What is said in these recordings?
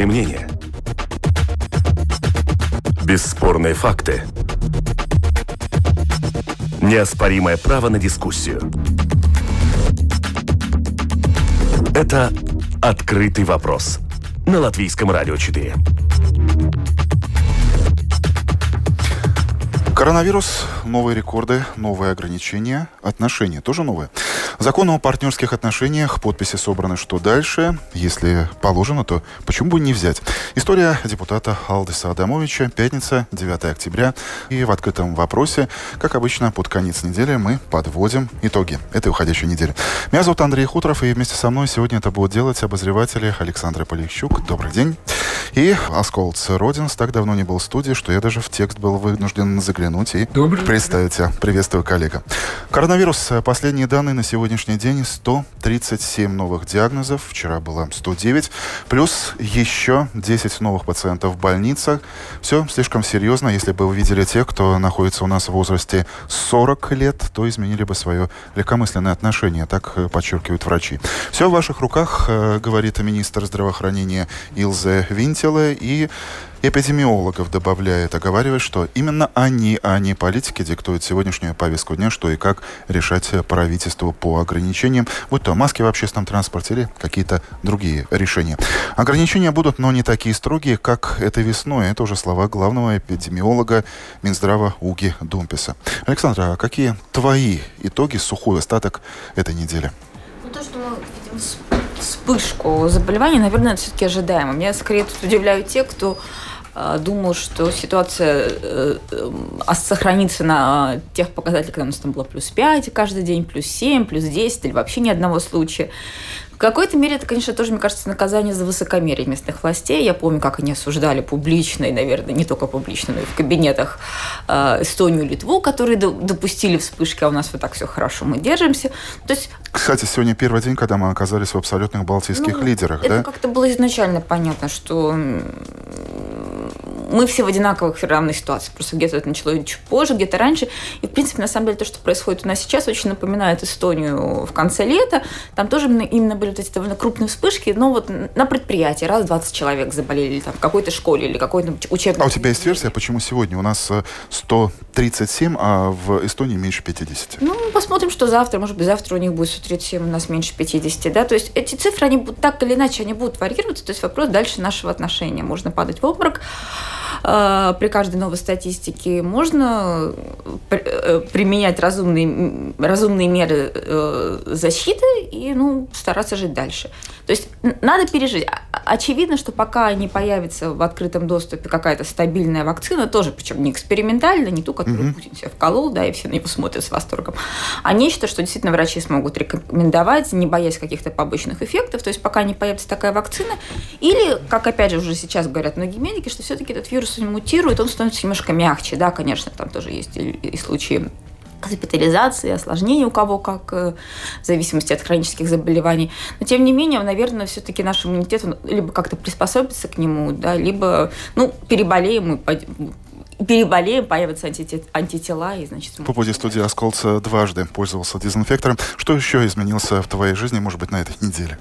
Экспертные мнения. Бесспорные факты. Неоспоримое право на дискуссию. Это «Открытый вопрос» на Латвийском радио 4. Коронавирус, новые рекорды, новые ограничения, отношения тоже новые. Закон о партнерских отношениях, подписи собраны, что дальше. Если положено, то почему бы не взять? История депутата Алдиса Адамовича. Пятница, 9 октября. И в открытом вопросе, как обычно, под конец недели мы подводим итоги этой уходящей недели. Меня зовут Андрей Хуторов, и вместе со мной сегодня это будут делать обозреватели Александр Полищук. Добрый день. И Осколц Родинс. Так давно не был в студии, что я даже в текст был вынужден заглянуть и Добрый представить тебя. Приветствую, коллега. Коронавирус. Последние данные на сегодня сегодняшний день 137 новых диагнозов. Вчера было 109. Плюс еще 10 новых пациентов в больницах. Все слишком серьезно. Если бы вы видели тех, кто находится у нас в возрасте 40 лет, то изменили бы свое легкомысленное отношение. Так э, подчеркивают врачи. Все в ваших руках, э, говорит министр здравоохранения Илзе Винтеле. И эпидемиологов добавляет, оговаривая, что именно они, а не политики, диктуют сегодняшнюю повестку дня, что и как решать правительству по ограничениям, будь то маски в общественном транспорте или какие-то другие решения. Ограничения будут, но не такие строгие, как этой весной. Это уже слова главного эпидемиолога Минздрава Уги Думписа. Александр, а какие твои итоги, сухой остаток этой недели? Ну, то, что мы видим вспышку заболеваний, наверное, это все-таки ожидаемо. Меня скорее тут удивляют те, кто думал, что ситуация э, сохранится на тех показателях, когда у нас там было плюс 5 каждый день, плюс 7, плюс 10 или вообще ни одного случая. В какой-то мере это, конечно, тоже, мне кажется, наказание за высокомерие местных властей. Я помню, как они осуждали публично, и, наверное, не только публично, но и в кабинетах э, Эстонию, Литву, которые допустили вспышки, а у нас вот так все хорошо, мы держимся. То есть... Кстати, сегодня первый день, когда мы оказались в абсолютных балтийских ну, лидерах, это да? Это как-то было изначально понятно, что мы все в одинаковых равной ситуации. Просто где-то это начало чуть позже, где-то раньше. И, в принципе, на самом деле, то, что происходит у нас сейчас, очень напоминает Эстонию в конце лета. Там тоже именно были вот эти довольно крупные вспышки, но вот на предприятии раз 20 человек заболели, или там в какой-то школе, или какой-то учебной... А у тебя есть версия, почему сегодня у нас 137, э, а в Эстонии меньше 50? Ну, посмотрим, что завтра. Может быть, завтра у них будет 137, у нас меньше 50, да? То есть эти цифры, они будут так или иначе, они будут варьироваться. То есть вопрос дальше нашего отношения. Можно падать в обморок, при каждой новой статистике можно э, применять разумные, разумные меры э, защиты и ну, стараться жить дальше. То есть надо пережить. Очевидно, что пока не появится в открытом доступе какая-то стабильная вакцина, тоже, причем не экспериментальная, не ту, которую mm-hmm. Путин себе вколол, да, и все на него смотрят с восторгом, а нечто, что действительно врачи смогут рекомендовать, не боясь каких-то побочных эффектов. То есть пока не появится такая вакцина, или, как опять же уже сейчас говорят многие медики, что все-таки этот вирус мутирует, он становится немножко мягче, да, конечно, там тоже есть и, и случаи госпитализации, осложнений у кого как, э, в зависимости от хронических заболеваний. Но, тем не менее, наверное, все-таки наш иммунитет либо как-то приспособится к нему, да, либо, ну, переболеем и переболеем, появятся антитела, и, значит... По пути студии Осколца дважды пользовался дезинфектором. Что еще изменился в твоей жизни, может быть, на этой неделе?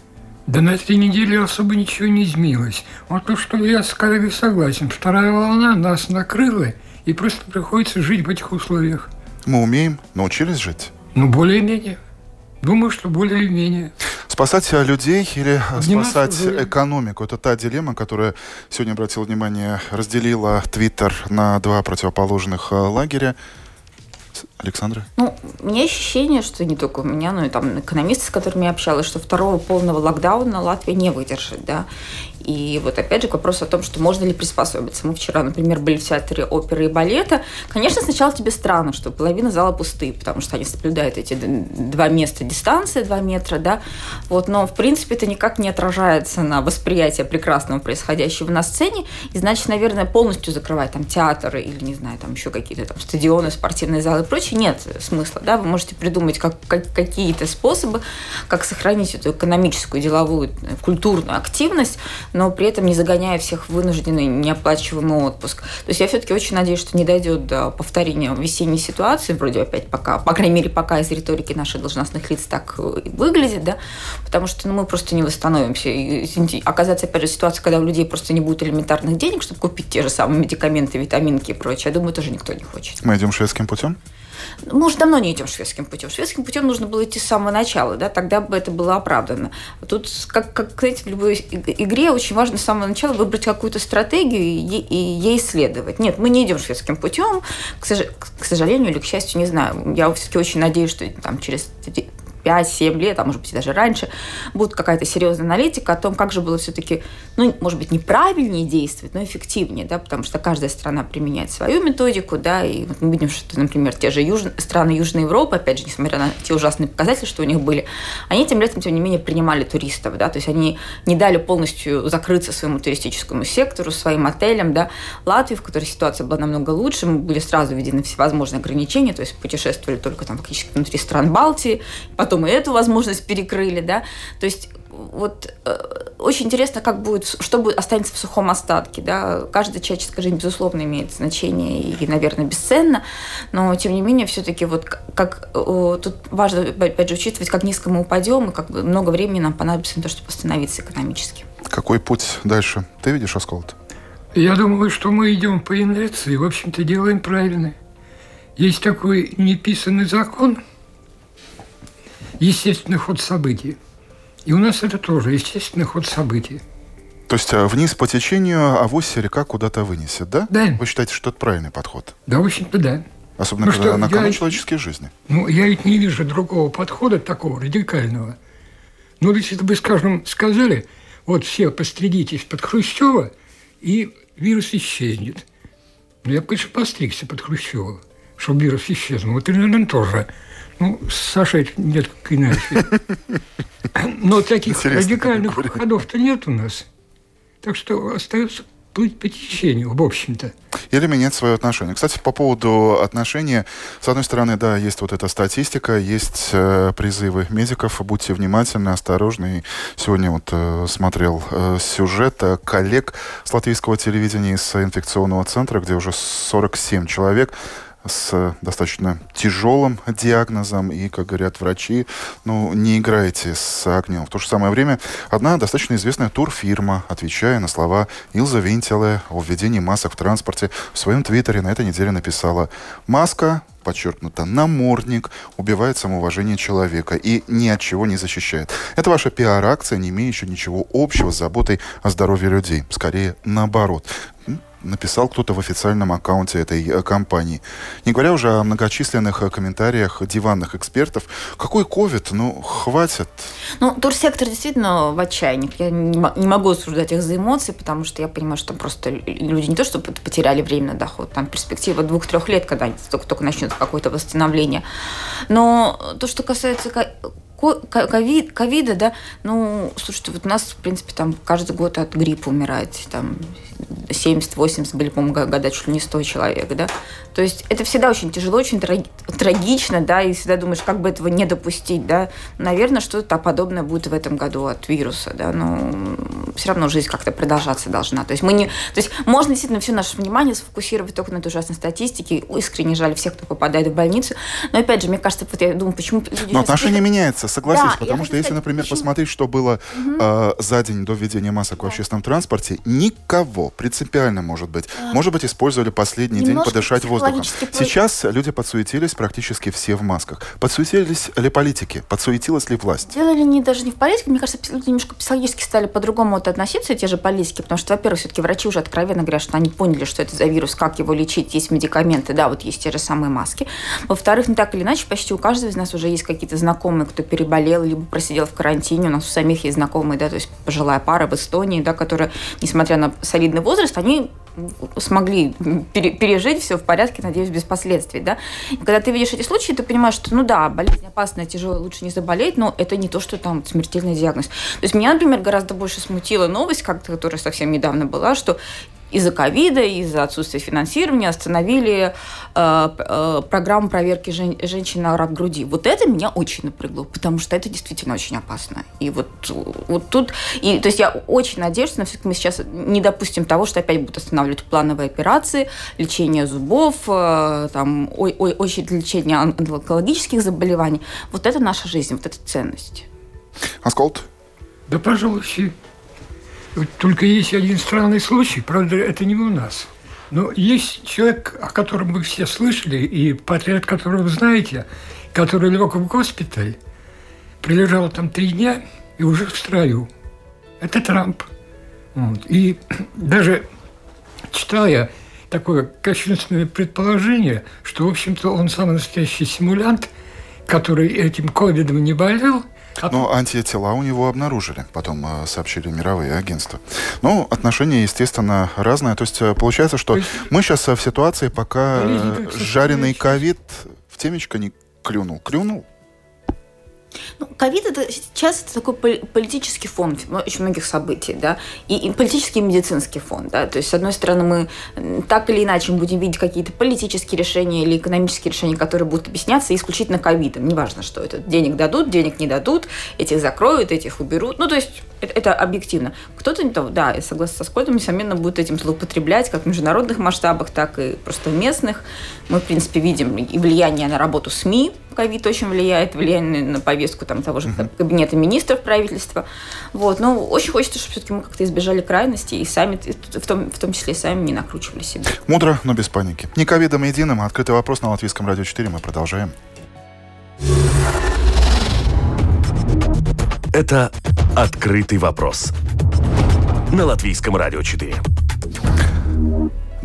Да на этой неделе особо ничего не изменилось. Вот то, что я с коллегой согласен. Вторая волна нас накрыла, и просто приходится жить в этих условиях. Мы умеем, научились жить? Ну, более-менее. Думаю, что более-менее. Спасать людей или Вниматься спасать уже. экономику? Это та дилемма, которая сегодня, обратил внимание, разделила Твиттер на два противоположных э, лагеря. Александра? Ну, у меня ощущение, что не только у меня, но и там экономисты, с которыми я общалась, что второго полного локдауна Латвия не выдержит, да. И вот опять же к вопросу о том, что можно ли приспособиться. Мы вчера, например, были в театре оперы и балета. Конечно, сначала тебе странно, что половина зала пустые, потому что они соблюдают эти два места дистанции, два метра, да. Вот, но, в принципе, это никак не отражается на восприятие прекрасного происходящего на сцене. И, значит, наверное, полностью закрывать там театры или, не знаю, там еще какие-то там стадионы, спортивные залы и прочее нет смысла, да. Вы можете придумать как, как, какие-то способы, как сохранить эту экономическую, деловую, культурную активность, но при этом не загоняя всех в вынужденный неоплачиваемый отпуск. То есть я все-таки очень надеюсь, что не дойдет до повторения весенней ситуации, вроде опять пока, по крайней мере, пока из риторики наших должностных лиц так выглядит, да, потому что ну, мы просто не восстановимся. И, оказаться, опять же, ситуация, когда у людей просто не будет элементарных денег, чтобы купить те же самые медикаменты, витаминки и прочее, я думаю, тоже никто не хочет. Мы идем шведским путем? Мы уже давно не идем шведским путем. Шведским путем нужно было идти с самого начала, да, тогда бы это было оправдано. Тут, как, как знаете, в любой игре очень важно с самого начала выбрать какую-то стратегию и, и ей следовать. Нет, мы не идем шведским путем, к, к сожалению или к счастью, не знаю. Я все-таки очень надеюсь, что там через 5-7 лет, а может быть даже раньше, будет какая-то серьезная аналитика о том, как же было все-таки, ну, может быть, неправильнее действовать, но эффективнее, да, потому что каждая страна применяет свою методику, да, и вот мы видим, что, например, те же юж... страны Южной Европы, опять же, несмотря на те ужасные показатели, что у них были, они тем летом, тем не менее, принимали туристов, да, то есть они не дали полностью закрыться своему туристическому сектору, своим отелям, да. Латвии, в которой ситуация была намного лучше, мы были сразу введены всевозможные ограничения, то есть путешествовали только там фактически внутри стран Балтии, потом потом и эту возможность перекрыли, да. То есть вот э, очень интересно, как будет, что будет, останется в сухом остатке, да. Каждая человеческая жизнь, безусловно, имеет значение и, наверное, бесценно, но, тем не менее, все-таки вот как, э, тут важно, опять же, учитывать, как низко мы упадем, и как много времени нам понадобится на то, чтобы восстановиться экономически. Какой путь дальше? Ты видишь, Асколд? Я думаю, что мы идем по инерции, в общем-то, делаем правильно. Есть такой неписанный закон – естественный ход событий. И у нас это тоже естественный ход событий. То есть э, вниз по течению, авось река куда-то вынесет, да? Да. Вы считаете, что это правильный подход? Да, в общем-то, да. Особенно, ну, когда на кону я... человеческие жизни. Ну, я ведь не вижу другого подхода, такого радикального. Ну, если бы, скажем, сказали, вот все постригитесь под Хрущева, и вирус исчезнет. Ну, я бы, конечно, постригся под Хрущева, чтобы вирус исчезнул. Вот и, наверное, тоже ну, с Сашей нет иначе. Но таких Интересно, радикальных ходов-то нет у нас. Так что остается плыть по течению, в общем-то. Или менять свое отношение. Кстати, по поводу отношения, с одной стороны, да, есть вот эта статистика, есть э, призывы медиков, будьте внимательны, осторожны. И сегодня вот э, смотрел э, сюжет э, коллег с латвийского телевидения из инфекционного центра, где уже 47 человек с достаточно тяжелым диагнозом, и, как говорят врачи, ну, не играйте с огнем. В то же самое время одна достаточно известная турфирма, отвечая на слова Илза Винтеле о введении масок в транспорте, в своем твиттере на этой неделе написала «Маска подчеркнуто, намордник убивает самоуважение человека и ни от чего не защищает. Это ваша пиар-акция, не имеющая ничего общего с заботой о здоровье людей. Скорее, наоборот написал кто-то в официальном аккаунте этой э, компании. Не говоря уже о многочисленных э, комментариях диванных экспертов. Какой ковид? Ну, хватит. Ну, турсектор действительно в отчаянии. Я не могу осуждать их за эмоции, потому что я понимаю, что просто люди не то, что потеряли время на доход, там перспектива двух-трех лет, когда только, только начнется какое-то восстановление. Но то, что касается ковид, ковида, да, ну, слушайте, вот у нас, в принципе, там каждый год от гриппа умирает, там, 70-80 были, по-моему, года чуть ли не 100 человек, да. То есть это всегда очень тяжело, очень трагично, да, и всегда думаешь, как бы этого не допустить, да. Наверное, что-то подобное будет в этом году от вируса, да, но все равно жизнь как-то продолжаться должна. То есть мы не... То есть можно действительно все наше внимание сфокусировать только на этой ужасной статистике. Искренне жаль всех, кто попадает в больницу. Но опять же, мне кажется, вот я думаю, почему... Но отношение меняется, согласись, да, потому что если, например, почему? посмотреть, что было угу. э, за день до введения масок да. в общественном транспорте, никого принципиально, может быть. А. Может быть, использовали последний Немножко день подышать воздухом. Сейчас люди подсуетились практически все в масках. Подсуетились ли политики? Подсуетилась ли власть? Дело ли не даже не в политике. Мне кажется, люди немножко психологически стали по-другому вот относиться, те же политики, потому что, во-первых, все-таки врачи уже откровенно говорят, что они поняли, что это за вирус, как его лечить, есть медикаменты, да, вот есть те же самые маски. Во-вторых, не так или иначе, почти у каждого из нас уже есть какие-то знакомые, кто переболел, либо просидел в карантине. У нас у самих есть знакомые, да, то есть пожилая пара в Эстонии, да, которая, несмотря на солидный возраст, они смогли пережить все в порядке, надеюсь, без последствий. Да? И когда ты видишь эти случаи, ты понимаешь, что, ну да, болезнь опасная, тяжелая, лучше не заболеть, но это не то, что там смертельный диагноз. То есть меня, например, гораздо больше смутила новость, как которая совсем недавно была, что из-за ковида, из-за отсутствия финансирования остановили э, э, программу проверки жен, женщин на рак груди. Вот это меня очень напрягло, потому что это действительно очень опасно. И вот, вот тут... И, то есть я очень надеюсь, что мы сейчас не допустим того, что опять будут останавливать плановые операции, лечение зубов, э, там, ой, ой, очередь лечения онкологических заболеваний. Вот это наша жизнь, вот это ценность. Асколд? Да, пожалуйста. Только есть один странный случай, правда, это не у нас. Но есть человек, о котором вы все слышали, и портрет которого вы знаете, который лег в госпиталь, прилежал там три дня и уже в строю. Это Трамп. Вот. И даже читая такое кощунственное предположение, что, в общем-то, он самый настоящий симулянт, который этим ковидом не болел – но антитела у него обнаружили, потом э, сообщили мировые агентства. Ну, отношения, естественно, разные. То есть э, получается, что есть... мы сейчас в ситуации, пока жареный ковид в темечко не клюнул. Клюнул, ну, ковид это сейчас это такой политический фон очень многих событий, да, и, и политический и медицинский фон, да. То есть, с одной стороны, мы так или иначе будем видеть какие-то политические решения или экономические решения, которые будут объясняться исключительно ковидом. Неважно, что это. Денег дадут, денег не дадут, этих закроют, этих уберут. Ну, то есть, это, это объективно. Кто-то, да, я согласна со Скоттом, несомненно, будет этим злоупотреблять как в международных масштабах, так и просто в местных. Мы, в принципе, видим и влияние на работу СМИ, ковид очень влияет, влияние на повестку там, того же кабинета министров правительства. Вот. Но очень хочется, чтобы все-таки мы как-то избежали крайности и сами, в том, в том числе, сами не накручивали себя. Мудро, но без паники. Не ковидом единым, а открытый вопрос на Латвийском радио 4. Мы продолжаем. Это «Открытый вопрос» на Латвийском радио 4.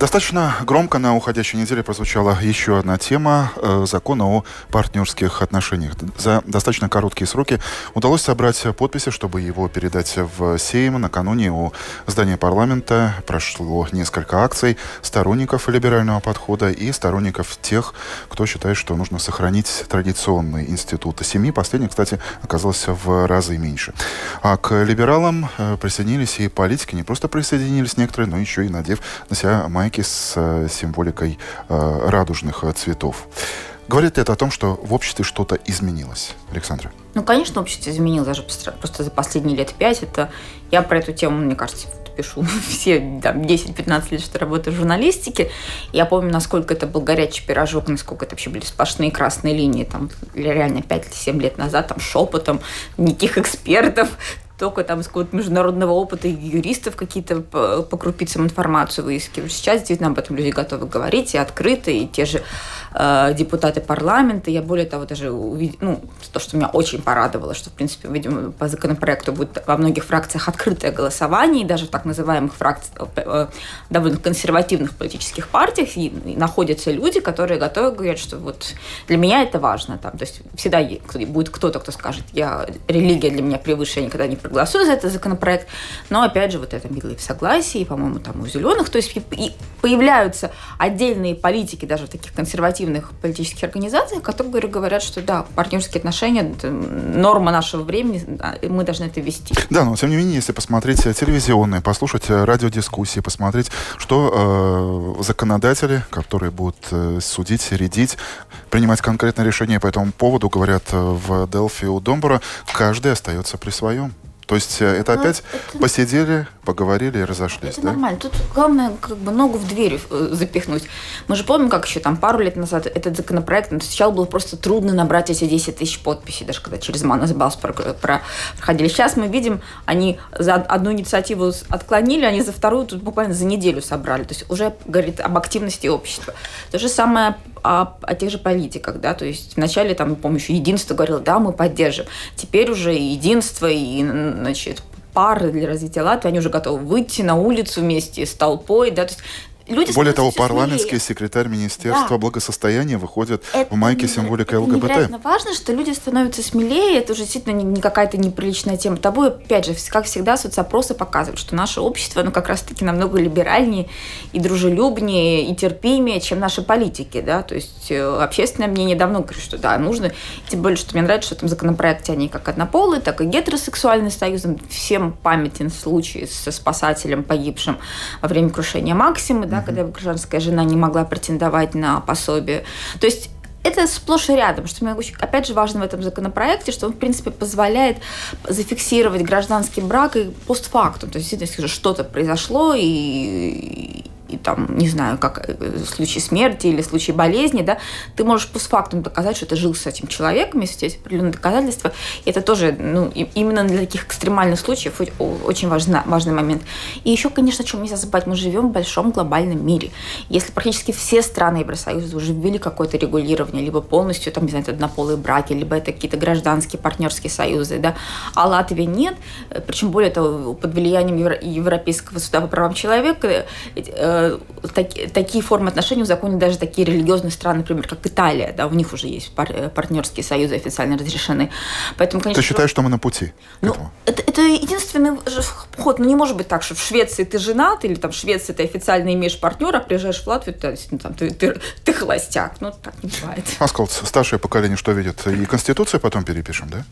Достаточно громко на уходящей неделе прозвучала еще одна тема э, закона о партнерских отношениях. За достаточно короткие сроки удалось собрать подписи, чтобы его передать в Сейм. Накануне у здания парламента прошло несколько акций сторонников либерального подхода и сторонников тех, кто считает, что нужно сохранить традиционный институт семьи. Последний, кстати, оказался в разы меньше. А к либералам э, присоединились и политики. Не просто присоединились некоторые, но еще и надев на себя майки с э, символикой э, радужных э, цветов. Говорит ли это о том, что в обществе что-то изменилось, Александра? Ну, конечно, общество изменилось даже просто за последние лет пять. Это я про эту тему, мне кажется, пишу все там, 10-15 лет, что работаю в журналистике. Я помню, насколько это был горячий пирожок, насколько это вообще были сплошные красные линии. Там реально 5-7 лет назад там шепотом никаких экспертов, только там из какого-то международного опыта юристов какие-то по, по крупицам информацию выискиваешь. Сейчас действительно об этом люди готовы говорить и открыто, и те же э, депутаты парламента. Я более того даже увидела, ну, то, что меня очень порадовало, что, в принципе, видимо, по законопроекту будет во многих фракциях открытое голосование, и даже в так называемых фракциях, э, довольно консервативных политических партиях и, и находятся люди, которые готовы говорить, что вот для меня это важно. Там, то есть всегда будет кто-то, кто скажет, я, религия для меня превыше, я никогда не проголосую за этот законопроект. Но, опять же, вот это и в согласии, по-моему, там у зеленых. То есть появляются отдельные политики даже в таких консервативных политических организациях, которые говорят, что да, партнерские отношения – норма нашего времени, мы должны это вести. Да, но тем не менее, если посмотреть телевизионные, послушать радиодискуссии, посмотреть, что э, законодатели, которые будут э, судить, рядить, принимать конкретное решение по этому поводу, говорят э, в Делфи у Домбора, каждый остается при своем. То есть э, это Но ну, опять это... посидели, поговорили и разошлись, это да? нормально. Тут главное как бы ногу в дверь э, запихнуть. Мы же помним, как еще там пару лет назад этот законопроект, ну, сначала было просто трудно набрать эти 10 тысяч подписей, даже когда через Манас Балс проходили. Сейчас мы видим, они за одну инициативу отклонили, они за вторую тут буквально за неделю собрали. То есть уже говорит об активности общества. То же самое о, о тех же политиках, да, то есть вначале там, помню, еще единство говорило, да, мы поддержим. Теперь уже и единство, и, значит, пары для развития Латвии, они уже готовы выйти на улицу вместе с толпой, да, то есть люди Более того, парламентский смелее. секретарь Министерства Да. благосостояния выходит Это в майке это ЛГБТ. важно, что люди становятся смелее, это уже действительно не, не какая-то неприличная тема табу. Опять же, как всегда, соцопросы показывают, что наше общество, ну, как раз-таки намного либеральнее и дружелюбнее, и терпимее, чем наши политики, да, то есть э, общественное мнение давно говорит, что да, нужно, тем более, что мне нравится, что в этом законопроекте они как однополые, так и гетеросексуальные союзы, всем памятен случай со спасателем, погибшим во время крушения Максимы, да, когда его гражданская жена не могла претендовать на пособие. То есть это сплошь и рядом, что мне очень, опять же, важно в этом законопроекте, что он, в принципе, позволяет зафиксировать гражданский брак и постфактум. То есть, действительно, если что-то произошло, и, там, не знаю, как э, в случае смерти или в случае болезни, да, ты можешь постфактум доказать, что ты жил с этим человеком, если у тебя есть определенные доказательства. И это тоже, ну, именно для таких экстремальных случаев очень важна, важный момент. И еще, конечно, о чем нельзя забывать, мы живем в большом глобальном мире. Если практически все страны Евросоюза уже ввели какое-то регулирование, либо полностью, там, не знаю, однополые браки, либо это какие-то гражданские партнерские союзы, да, а Латвии нет, э, причем более того, под влиянием Евро- Европейского суда по правам человека э, э, таки- такие формы отношений узаконены даже такие религиозные страны, например, как Италия, да, у них уже есть пар- э, партнерские союзы официально разрешены. Поэтому, конечно, Ты считаешь, что мы на пути ну, это, это единственный же вход. Ну, не может быть так, что в Швеции ты женат, или там в Швеции ты официально имеешь партнера, приезжаешь в Латвию, то есть, ну, там, ты, ты, ты холостяк. Ну, так не бывает. Асколд, старшее поколение что видит? И Конституцию потом перепишем, да?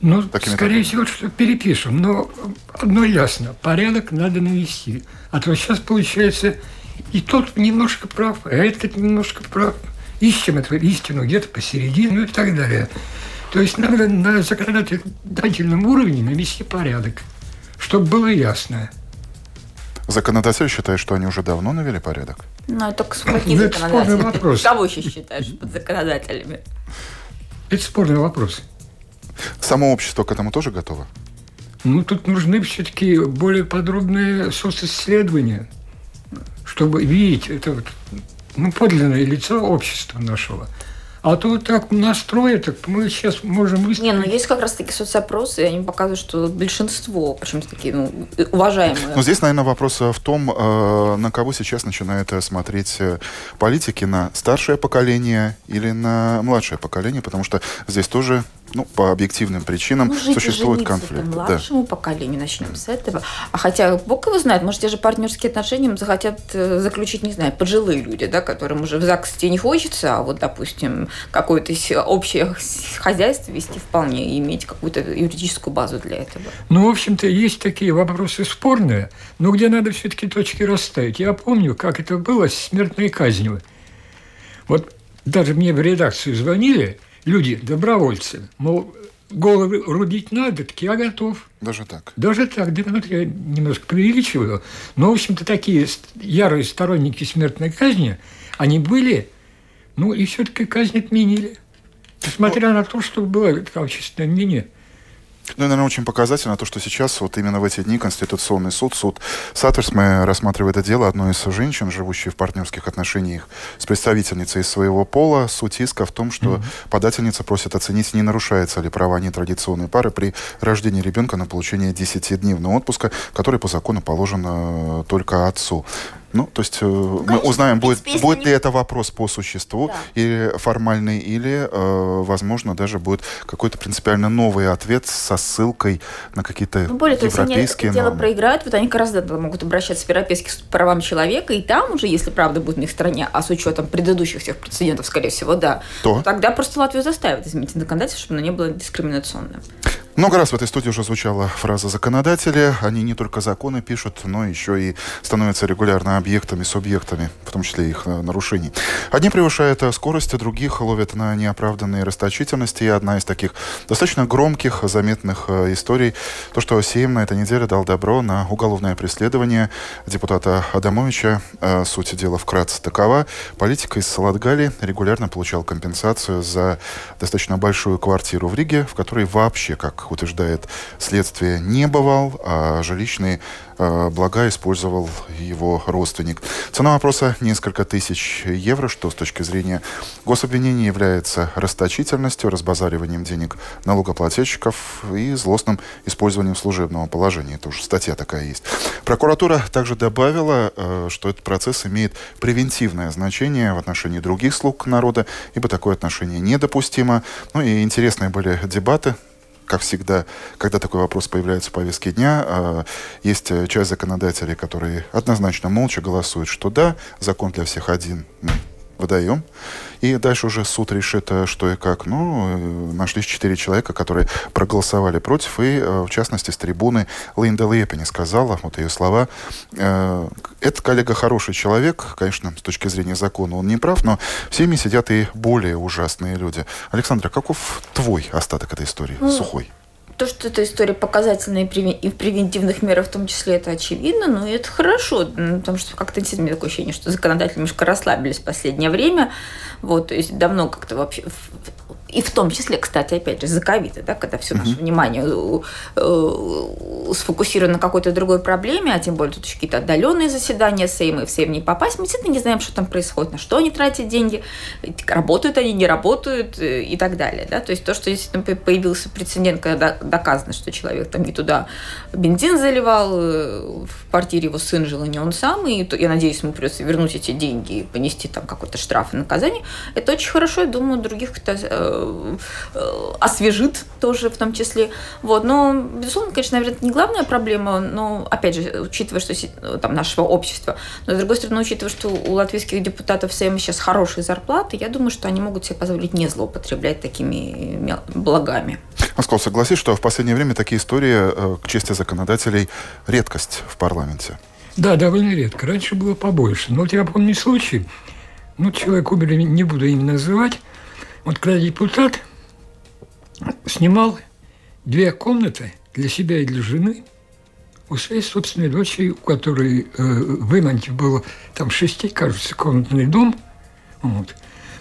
Ну, Такими скорее темпами. всего, что перепишем. Но одно ясно, порядок надо навести. А то сейчас получается и тот немножко прав, а этот немножко прав. Ищем эту истину где-то посередине ну и так далее. То есть надо на законодательном уровне навести порядок, чтобы было ясно. Законодатель считает, что они уже давно навели порядок. Ну, это какие Ну, это спорный законодатели? вопрос. Кого еще считаешь под законодателями? Это спорный вопрос. Само общество к этому тоже готово? Ну, тут нужны все-таки более подробные социсследования, чтобы видеть это вот, ну, подлинное лицо общества нашего. А то вот так настроя, так мы сейчас можем Не, выступить. ну есть как раз таки соцопросы, и они показывают, что большинство, причем такие, ну, уважаемые. Но здесь, наверное, вопрос э, в том, э, на кого сейчас начинают э, смотреть политики, на старшее поколение или на младшее поколение, потому что здесь тоже, ну, по объективным причинам Ну, существует конфликт. там Да. младшему поколению начнем с этого. А хотя, бог его знает, может, те же партнерские отношения захотят э, заключить, не знаю, пожилые люди, да, которым уже в ЗАГСе не хочется, а вот, допустим, какое-то общее хозяйство вести вполне и иметь какую-то юридическую базу для этого. Ну, в общем-то, есть такие вопросы спорные, но где надо все-таки точки расставить. Я помню, как это было с смертной казнью. Вот даже мне в редакцию звонили люди, добровольцы, мол, головы рубить надо, так я готов. Даже так. Даже так, да, ну, я немножко преувеличиваю, но, в общем-то, такие ярые сторонники смертной казни, они были, ну, и все-таки казнь отменили. Несмотря на то, что было общественное мнение. Ну, и, наверное, очень показательно то, что сейчас, вот именно в эти дни, Конституционный суд, суд Саттерсме рассматривает это дело одной из женщин, живущей в партнерских отношениях с представительницей своего пола. Суть иска в том, что подательница просит оценить, не нарушаются ли права нетрадиционной пары при рождении ребенка на получение 10-дневного отпуска, который по закону положен э, только отцу. Ну, то есть э, мы конечно, узнаем, в будет, будет не- ли это вопрос по существу, Да. или формальный, или, э, возможно, даже будет какой-то принципиально новый ответ со ссылкой на какие-то Ну, более того, если они это европейские дело проиграют, вот они гораздо могут обращаться в Европейский суд правам человека, и там уже, если правда будет на их стороне, а с учетом предыдущих всех прецедентов, скорее всего, да, То? тогда просто Латвию заставят изменить законодательство, чтобы оно не было дискриминационным. Много раз в этой студии уже звучала фраза «законодатели». Они не только законы пишут, но еще и становятся регулярно объектами, субъектами, в том числе их э, нарушений. Одни превышают скорость, других ловят на неоправданные расточительности. И одна из таких достаточно громких, заметных э, историй, то, что Сейм на этой неделе дал добро на уголовное преследование депутата Адамовича. Э, Суть дела вкратце такова. Политик из Латгали регулярно получал компенсацию за достаточно большую квартиру в Риге, в которой вообще, как как утверждает следствие, не бывал, а жилищные э, блага использовал его родственник. Цена вопроса несколько тысяч евро, что с точки зрения гособвинения является расточительностью, разбазариванием денег налогоплательщиков и злостным использованием служебного положения. Это уже статья такая есть. Прокуратура также добавила, э, что этот процесс имеет превентивное значение в отношении других слуг народа, ибо такое отношение недопустимо. Ну и интересные были дебаты как всегда, когда такой вопрос появляется в повестке дня, а, есть э, часть законодателей, которые однозначно молча голосуют, что да, закон для всех один, выдаем. И дальше уже суд решит, э, что и как. Ну, э, нашлись четыре человека, которые проголосовали против. И, в частности, с трибуны Линда Лепени сказала, вот ее слова, этот коллега хороший человек, конечно, с точки зрения закона он не прав, но в семье сидят и более ужасные люди. Александра, каков твой остаток этой истории, ну, сухой? То, что эта история показательная и в превентивных мерах в том числе, это очевидно, но это хорошо, потому что как-то действительно такое ощущение, что законодатели немножко расслабились в последнее время. Вот, то есть давно как-то вообще и в том числе, кстати, опять же, за ковида, да, когда все наше внимание э, э, сфокусировано на какой-то другой проблеме, а тем более тут еще какие-то отдаленные заседания Сейма, и в Сейм не попасть, мы действительно не знаем, что там происходит, на что они тратят деньги, работают они, не работают э, и так далее. Да? То есть то, что действительно появился прецедент, когда доказано, что человек там не туда бензин заливал, в квартире его сын жил, и не он сам, и я надеюсь, ему придется вернуть эти деньги и понести там какой-то штраф и наказание, это очень хорошо, я думаю, других Э, освежит тоже в том числе. Вот. Но, безусловно, конечно, наверное, это не главная проблема, но, опять же, учитывая, что там нашего общества, но, с другой стороны, учитывая, что у латвийских депутатов Сейме сейчас хорошие зарплаты, я думаю, что они могут себе позволить не злоупотреблять такими благами. Москва, согласись, что в последнее время такие истории, э, к чести законодателей, редкость в парламенте. Да, довольно редко. Раньше было побольше. Но вот я помню случай, ну, человек умер, не буду имя называть, вот когда депутат снимал две комнаты для себя и для жены у своей собственной дочери, у которой э, в Иманте был там шести, кажется, комнатный дом. Вот.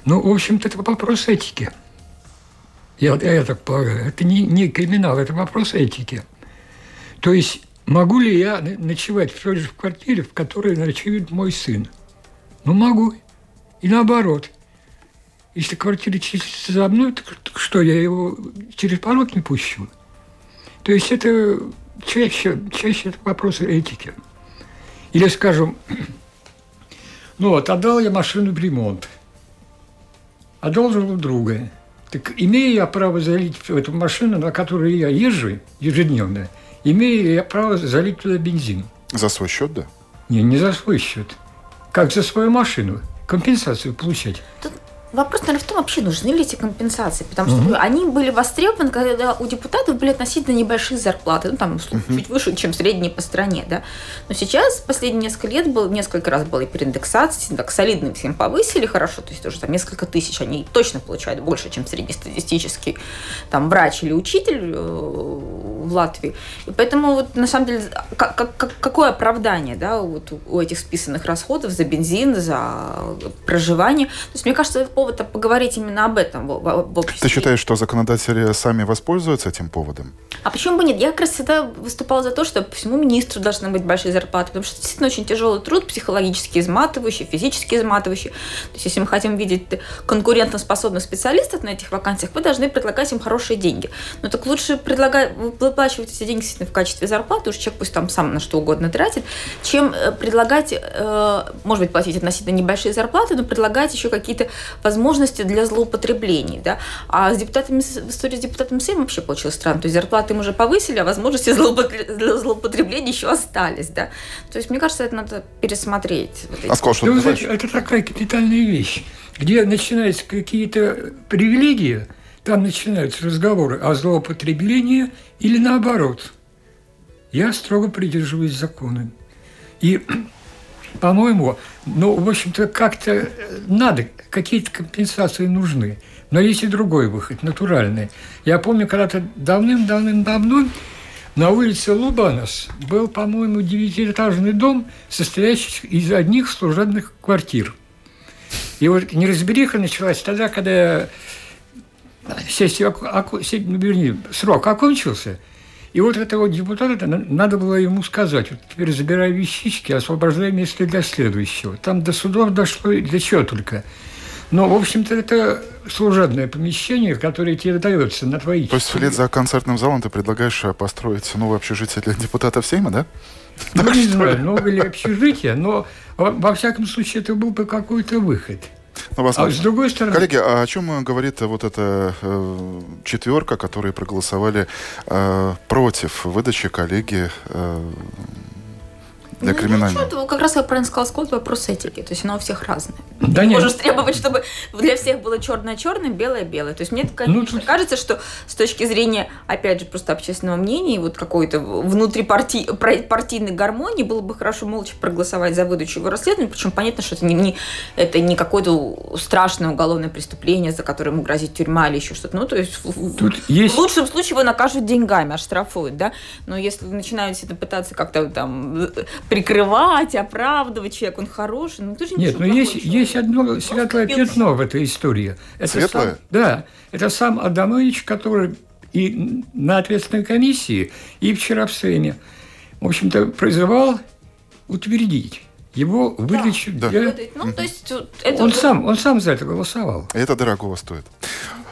Ну, в общем-то, это вопрос этики. Я, я так полагаю. Это не, не криминал, это вопрос этики. То есть, могу ли я ночевать в той же квартире, в которой ночует мой сын? Ну, могу. И наоборот – если квартира числится за мной, так, так что, я его через порог не пущу? То есть это чаще, чаще это вопрос этики. Или, скажем, ну вот, отдал я машину в ремонт, а должен у друга. Так имею я право залить в эту машину, на которой я езжу ежедневно, имею я право залить туда бензин. За свой счет, да? Не, не за свой счет. Как за свою машину. Компенсацию получать. Тут Вопрос, наверное, в том, вообще нужны ли эти компенсации, потому что угу. они были востребованы, когда у депутатов были относительно небольшие зарплаты, ну, там, угу. чуть выше, чем средние по стране, да. Но сейчас, последние несколько лет, был, несколько раз была переиндексация, так солидно всем повысили хорошо, то есть тоже там несколько тысяч, они точно получают больше, чем среднестатистический там врач или учитель э, в Латвии. И поэтому вот на самом деле, как, как, какое оправдание, да, вот у этих списанных расходов за бензин, за проживание. То есть, мне кажется, повода поговорить именно об этом в, в обществе. Ты считаешь, что законодатели сами воспользуются этим поводом? А почему бы нет? Я как раз всегда выступала за то, что по всему министру должны быть большие зарплаты, потому что это действительно очень тяжелый труд, психологически изматывающий, физически изматывающий. То есть, если мы хотим видеть конкурентоспособных специалистов на этих вакансиях, вы должны предлагать им хорошие деньги. Но так лучше предлагать, выплачивать эти деньги в качестве зарплаты, уж человек пусть там сам на что угодно тратит, чем э, предлагать, э, может быть, платить относительно небольшие зарплаты, но предлагать еще какие-то возможности для злоупотреблений. Да? А с депутатами, в истории с депутатом Сейм вообще получилось странно. То есть зарплаты им уже повысили, а возможности для злоупотребления еще остались. Да? То есть, мне кажется, это надо пересмотреть. Вот а сказал, что ну, знаете, это такая капитальная вещь, где начинаются какие-то привилегии, там начинаются разговоры о злоупотреблении или наоборот. Я строго придерживаюсь закона. И по-моему, ну, в общем-то, как-то э, надо, какие-то компенсации нужны. Но есть и другой выход, натуральный. Я помню, когда-то давным-давным-давно на улице Лубанос был, по-моему, девятиэтажный дом, состоящий из одних служебных квартир. И вот неразбериха началась тогда, когда сессия, ну, вернее, срок окончился, и вот этого депутата надо было ему сказать, вот теперь забирай вещички, освобождай место для следующего. Там до судов дошло, для чего только. Но, в общем-то, это служебное помещение, которое тебе дается на твои... То есть вслед за концертным залом ты предлагаешь э, построить новое общежитие для депутатов Сейма, да? Ну, не знаю, новое ли общежитие, но во всяком случае это был бы какой-то выход. Ну, а с другой стороны... Коллеги, а о чем говорит вот эта э, четверка, которые проголосовали э, против выдачи коллеги э, для ну, криминального. Ну, как раз я правильно сказал, Скотт, вопрос этики. То есть оно у всех разное. Да Ты нет. можешь требовать, чтобы для всех было черное-черное, белое-белое. То есть мне, конечно, ну, тут... кажется, что с точки зрения, опять же, просто общественного мнения и вот какой-то внутрипартийной гармонии было бы хорошо молча проголосовать за выдачу его расследования. Причем понятно, что это не, не, это не какое-то страшное уголовное преступление, за которое ему грозит тюрьма или еще что-то. Ну, то есть, тут в, есть... в лучшем случае его накажут деньгами, оштрафуют, да. Но если вы начинаете это пытаться как-то там прикрывать, оправдывать человек, он хороший. Ну, ты же Нет, но есть, есть одно светлое пятно в этой истории. Это Светлое? Сам, да, это сам Адамович, который и на ответственной комиссии, и вчера в Сейме, в общем-то, призывал утвердить его выдачу да. для... Ну, то есть, это... он, сам, он сам за это голосовал. Это дорогого стоит.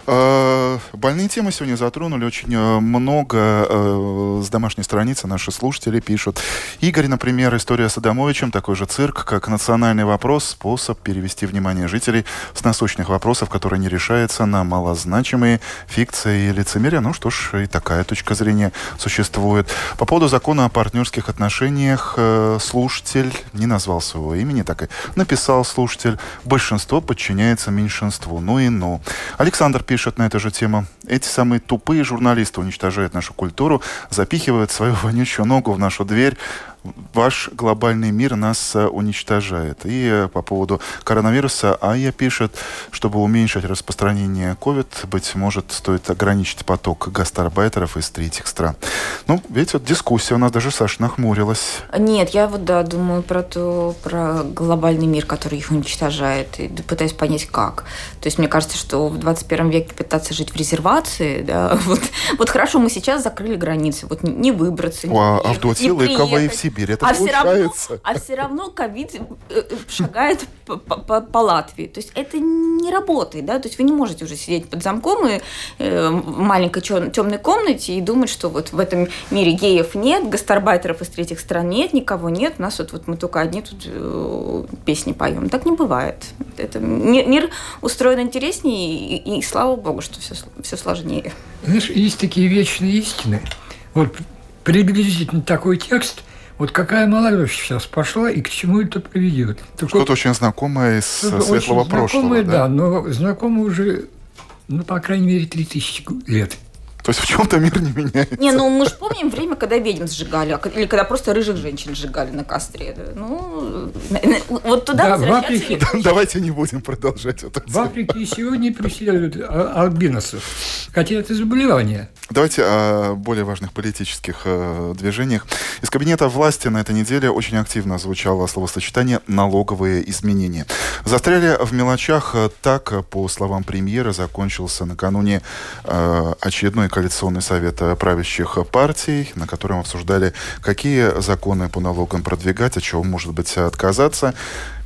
Э, больные темы сегодня затронули очень э, много э, с домашней страницы наши слушатели пишут. Игорь, например, история с Адамовичем, такой же цирк, как национальный вопрос, способ перевести внимание жителей с насущных вопросов, которые не решаются на малозначимые фикции и лицемерие. Ну что ж, и такая точка зрения существует. По поводу закона о партнерских отношениях слушатель не назвал своего имени, так и написал слушатель. Большинство подчиняется меньшинству. Ну и ну. Александр пишет, пишет на эту же тему. Эти самые тупые журналисты уничтожают нашу культуру, запихивают свою вонючую ногу в нашу дверь, ваш глобальный мир нас э, уничтожает. И э, по поводу коронавируса Ая пишет, чтобы уменьшить распространение COVID, быть может, стоит ограничить поток гастарбайтеров из третьих стран. Ну, видите, вот дискуссия у нас даже Саша нахмурилась. Нет, я вот, да, думаю про, то, про глобальный мир, который их уничтожает, и пытаюсь понять, как. То есть мне кажется, что в 21 веке пытаться жить в резервации, да, вот, вот хорошо, мы сейчас закрыли границы, вот не выбраться, не, а, Авдотья Лыкова и в Сибирь. Это а получается. Все равно, а все равно ковид э, шагает по, по, по Латвии. То есть это не работает, да, то есть вы не можете уже сидеть под замком и э, в маленькой темной комнате и думать, что вот в этом мире геев нет, гастарбайтеров из третьих стран нет, никого нет, у нас вот, вот мы только одни тут э, песни поем. Так не бывает. Это, мир, мир устроен интереснее, и, и, и слава богу, что все, все сложнее. Знаешь, есть такие вечные истины. Вот приблизительно такой текст – вот какая молодежь сейчас пошла и к чему это приведет? Что-то вот, очень знакомое из светлого прошлого. Знакомое, да? да, но знакомое уже, ну, по крайней мере, 3000 лет. То есть в чем-то мир не меняется. Не, ну мы же помним время, когда ведьм сжигали, а или когда просто рыжих женщин сжигали на костре. Ну, вот туда да, в Африке... Давайте не будем продолжать это. В Африке сегодня преследуют а, альбиносов. Хотя это заболевание. Давайте о более важных политических э, движениях. Из кабинета власти на этой неделе очень активно звучало словосочетание «налоговые изменения». Застряли в мелочах. Э, так, по словам премьера, закончился накануне э, очередной коалиционный совет правящих партий, на котором обсуждали, какие законы по налогам продвигать, от чего, может быть, отказаться.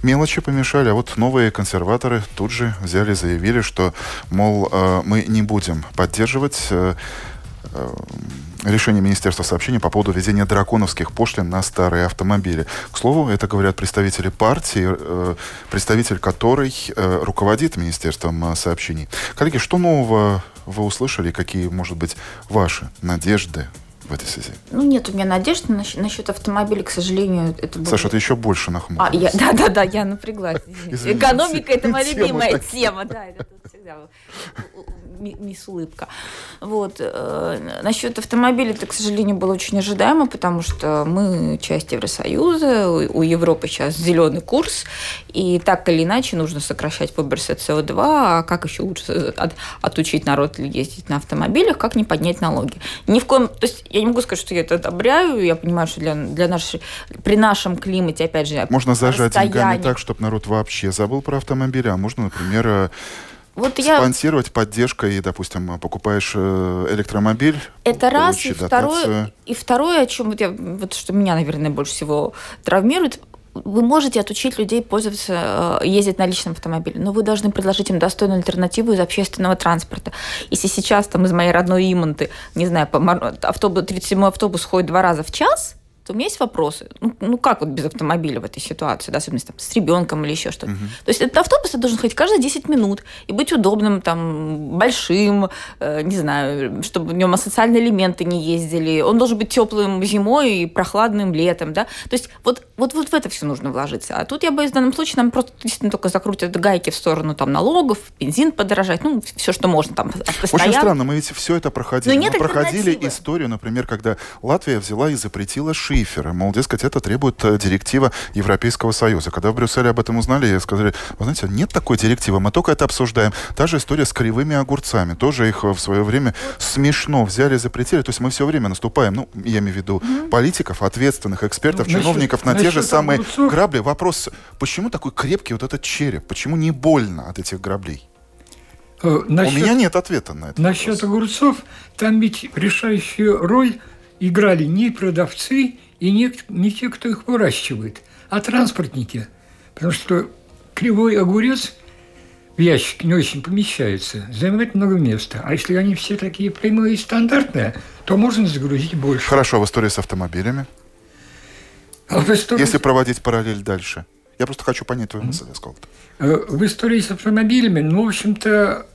Мелочи помешали, а вот новые консерваторы тут же взяли и заявили, что, мол, э, мы не будем поддерживать э, э, решение Министерства сообщений по поводу введения драконовских пошлин на старые автомобили. К слову, это говорят представители партии, представитель которой руководит Министерством сообщений. Коллеги, что нового вы услышали? Какие, может быть, ваши надежды в этой связи? Ну, нет у меня надежды насчет, насчет автомобиля, к сожалению, это было... Саша, ты еще больше нахмурилась. А, я, да, да, да, я напряглась. Экономика – это моя любимая тема, да, это всегда мисс Улыбка. Вот. Э, насчет автомобиля это, к сожалению, было очень ожидаемо, потому что мы часть Евросоюза, у Европы сейчас зеленый курс, и так или иначе нужно сокращать выбросы СО2, а как еще лучше от, отучить народ ездить на автомобилях, как не поднять налоги. Ни в коем... То есть я не могу сказать, что я это одобряю, я понимаю, что для, для нашей, при нашем климате, опять же, Можно зажать деньгами так, чтобы народ вообще забыл про автомобили, а можно, например, вот я... спонсировать, поддержка, и, допустим, покупаешь э, электромобиль, это раз, и второе, и второе, о чем вот я, вот что меня, наверное, больше всего травмирует, вы можете отучить людей пользоваться, э, ездить на личном автомобиле, но вы должны предложить им достойную альтернативу из общественного транспорта. Если сейчас там из моей родной Имонты, не знаю, автобус, 37-й автобус ходит два раза в час, то у меня есть вопросы. Ну, ну как вот без автомобиля в этой ситуации, да, особенно там, с ребенком или еще что-то. Угу. То есть этот автобус должен ходить каждые 10 минут и быть удобным, там, большим, э, не знаю, чтобы в нем социальные элементы не ездили. Он должен быть теплым зимой и прохладным летом, да. То есть вот, вот, вот в это все нужно вложиться. А тут я боюсь, в данном случае нам просто действительно только закрутят гайки в сторону там налогов, бензин подорожать, ну, все, что можно там. Очень странно, мы ведь все это проходили. Но нет мы проходили историю, например, когда Латвия взяла и запретила ши шифера. Мол, дескать, это требует э, директива Европейского Союза. Когда в Брюсселе об этом узнали, сказали, вы знаете, нет такой директивы, мы только это обсуждаем. Та же история с кривыми огурцами. Тоже их в свое время смешно взяли, запретили. То есть мы все время наступаем, ну, я имею в виду mm-hmm. политиков, ответственных экспертов, ну, чиновников насчет, на те же самые огурцов... грабли. Вопрос, почему такой крепкий вот этот череп? Почему не больно от этих граблей? Насчет, У меня нет ответа на это. Насчет вопрос. огурцов, там ведь решающую роль играли не продавцы и не, не те, кто их выращивает, а транспортники. Потому что кривой огурец в ящике не очень помещается, занимает много места. А если они все такие прямые и стандартные, то можно загрузить больше. Хорошо, в истории с автомобилями? А в истории... Если проводить параллель дальше. Я просто хочу понять твою мысль, сколько э, В истории с автомобилями, ну, в общем-то,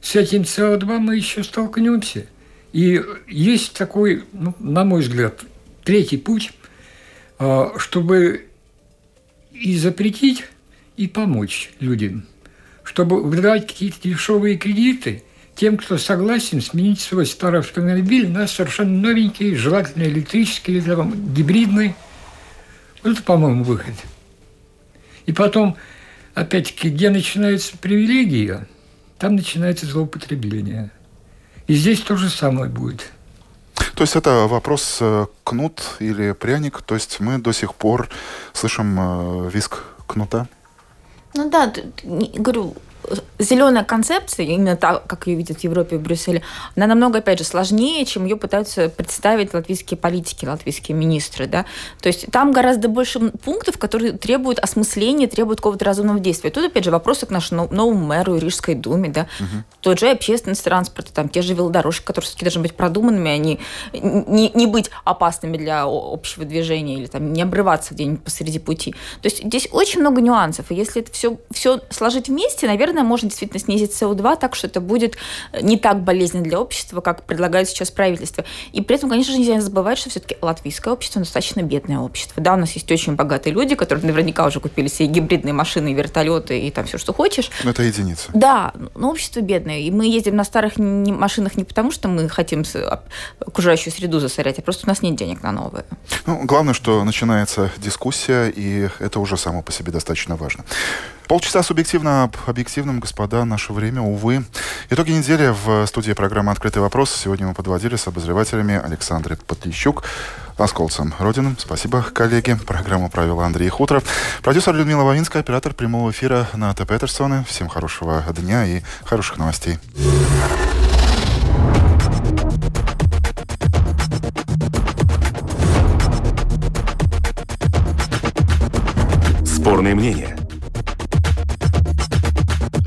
с этим СО2 мы еще столкнемся. И есть такой, ну, на мой взгляд, третий путь, а, чтобы и запретить, и помочь людям, чтобы выдавать какие-то дешевые кредиты тем, кто согласен сменить свой старый автомобиль на совершенно новенький, желательно электрический или там, гибридный. Вот это, по-моему, выход. И потом, опять-таки, где начинается привилегия, там начинается злоупотребление. И здесь то же самое будет. То есть это вопрос э, кнут или пряник, то есть мы до сих пор слышим э, виск кнута? Ну да, говорю, зеленая концепция, именно так, как ее видят в Европе и в Брюсселе, она намного, опять же, сложнее, чем ее пытаются представить латвийские политики, латвийские министры. Да? То есть там гораздо больше пунктов, которые требуют осмысления, требуют какого-то разумного действия. Тут, опять же, вопросы к нашему новому мэру Рижской думе. Да? Угу. Тот же общественный транспорт, там, те же велодорожки, которые все-таки должны быть продуманными, а не, не, не быть опасными для общего движения или там, не обрываться где-нибудь посреди пути. То есть здесь очень много нюансов. И если это все, все сложить вместе, наверное, наверное, можно действительно снизить СО2 так, что это будет не так болезненно для общества, как предлагает сейчас правительство. И при этом, конечно же, нельзя забывать, что все-таки латвийское общество достаточно бедное общество. Да, у нас есть очень богатые люди, которые наверняка уже купили себе гибридные машины, вертолеты и там все, что хочешь. Но это единица. Да, но общество бедное. И мы ездим на старых машинах не потому, что мы хотим окружающую среду засорять, а просто у нас нет денег на новые. Ну, главное, что начинается дискуссия, и это уже само по себе достаточно важно. Полчаса субъективно об объективном, господа, наше время, увы. Итоги недели в студии программы «Открытый вопрос». Сегодня мы подводили с обозревателями Александрой Потлищук, осколцем Родины. Спасибо, коллеги. Программу провел Андрей Хуторов. Продюсер Людмила Вавинская, оператор прямого эфира Ната Петерсона. Всем хорошего дня и хороших новостей. Спорные мнения –